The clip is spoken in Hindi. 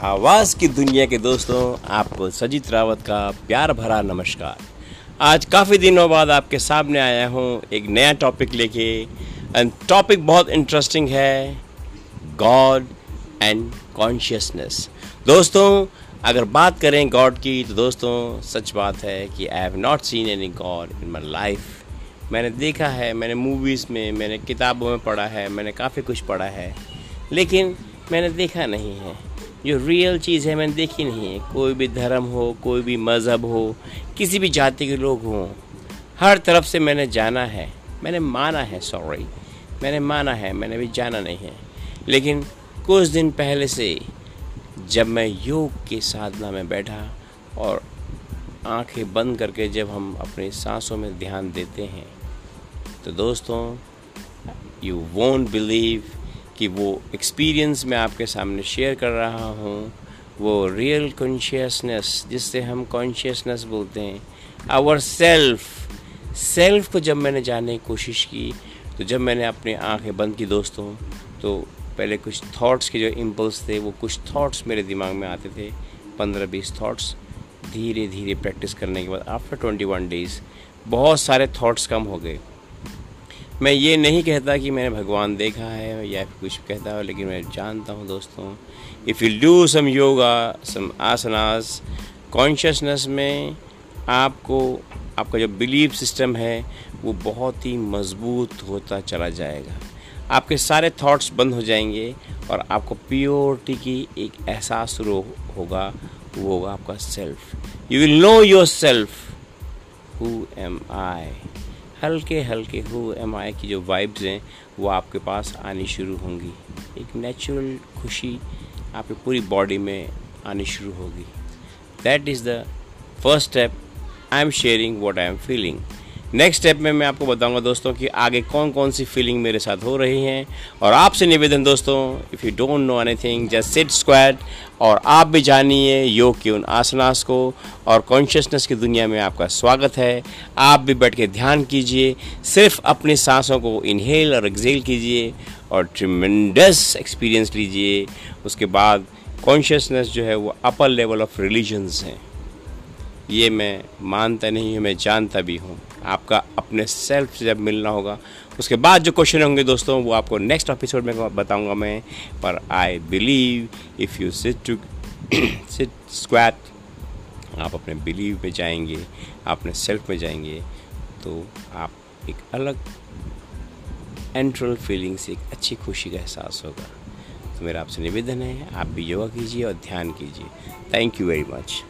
आवाज़ की दुनिया के दोस्तों आपको सजीत रावत का प्यार भरा नमस्कार। आज काफ़ी दिनों बाद आपके सामने आया हूँ एक नया टॉपिक लेके। एंड टॉपिक बहुत इंटरेस्टिंग है गॉड एंड कॉन्शियसनेस दोस्तों, अगर बात करें गॉड की तो दोस्तों, सच बात है कि I have not seen any God in my life मैंने देखा है, मैंने मूवीज़ में, मैंने किताबों में पढ़ा है, मैंने काफ़ी कुछ पढ़ा है, लेकिन मैंने देखा नहीं है। जो रियल चीज़ है, मैंने देखी नहीं है। कोई भी धर्म हो, कोई भी मज़हब हो, किसी भी जाति के लोग हों, हर तरफ़ से मैंने जाना है। मैंने माना है सॉरी मैंने माना है, मैंने भी जाना नहीं है। लेकिन कुछ दिन पहले से जब मैं योग की साधना में बैठा और आँखें बंद करके जब हम अपनी सांसों में ध्यान देते हैं तो दोस्तों यू वोंट बिलीव कि वो एक्सपीरियंस मैं आपके सामने शेयर कर रहा हूँ, वो रियल कॉन्शियसनेस जिससे हम कॉन्शियसनेस बोलते हैं आवर सेल्फ सेल्फ को जब मैंने जानने की कोशिश की तो जब मैंने अपनी आँखें बंद की दोस्तों तो पहले कुछ थॉट्स के जो इम्पल्स थे, वो कुछ थॉट्स मेरे दिमाग में आते थे, पंद्रह बीस थॉट्स धीरे धीरे प्रैक्टिस करने के बाद आफ्टर ट्वेंटी वन डेज़ बहुत सारे थॉट्स कम हो गए। मैं ये नहीं कहता कि मैंने भगवान देखा है या कुछ कहता हो, लेकिन मैं जानता हूँ दोस्तों if you do some yoga some asanas consciousness में आपको, आपका जो बिलीफ सिस्टम है, वो बहुत ही मज़बूत होता चला जाएगा। आपके सारे थॉट्स बंद हो जाएँगे और आपको प्योरिटी की एक एहसास शुरू होगा, वो होगा आपका self you will know your self who am I हल्के हल्के हो एम आई की जो वाइब्स हैं, वो आपके पास आनी शुरू होंगी। एक नेचुरल खुशी आपकी पूरी बॉडी में आनी शुरू होगी। That is the first step I am sharing what I am feeling next step में मैं आपको बताऊँगा दोस्तों कि आगे कौन कौन सी फीलिंग मेरे साथ हो रही हैं। और आपसे निवेदन दोस्तों if you don't know anything just sit squat और आप भी जानिए योग के उन आसनास को और कॉन्शियसनेस की दुनिया में आपका स्वागत है। आप भी बैठ के ध्यान कीजिए, सिर्फ़ अपनी सांसों को इनहेल और एक्सेल कीजिए और ट्रिमेंडस एक्सपीरियंस लीजिए। उसके बाद कॉन्शियसनेस जो है वो अपर लेवल ऑफ़ रिलीजन्स हैं। ये मैं मानता नहीं हूँ, मैं जानता भी हूँ। आपका अपने सेल्फ से जब मिलना होगा। उसके बाद जो क्वेश्चन होंगे दोस्तों, वो आपको नेक्स्ट एपिसोड में बताऊँगा मैं। पर I believe if you sit to sit squat आप अपने बिलीव में जाएँगे, अपने सेल्फ में जाएँगे तो आप एक अलग एंट्रल फीलिंग से एक अच्छी खुशी का एहसास होगा। तो मेरा आपसे निवेदन है, आप भी योगा कीजिए और ध्यान कीजिए। Thank you very much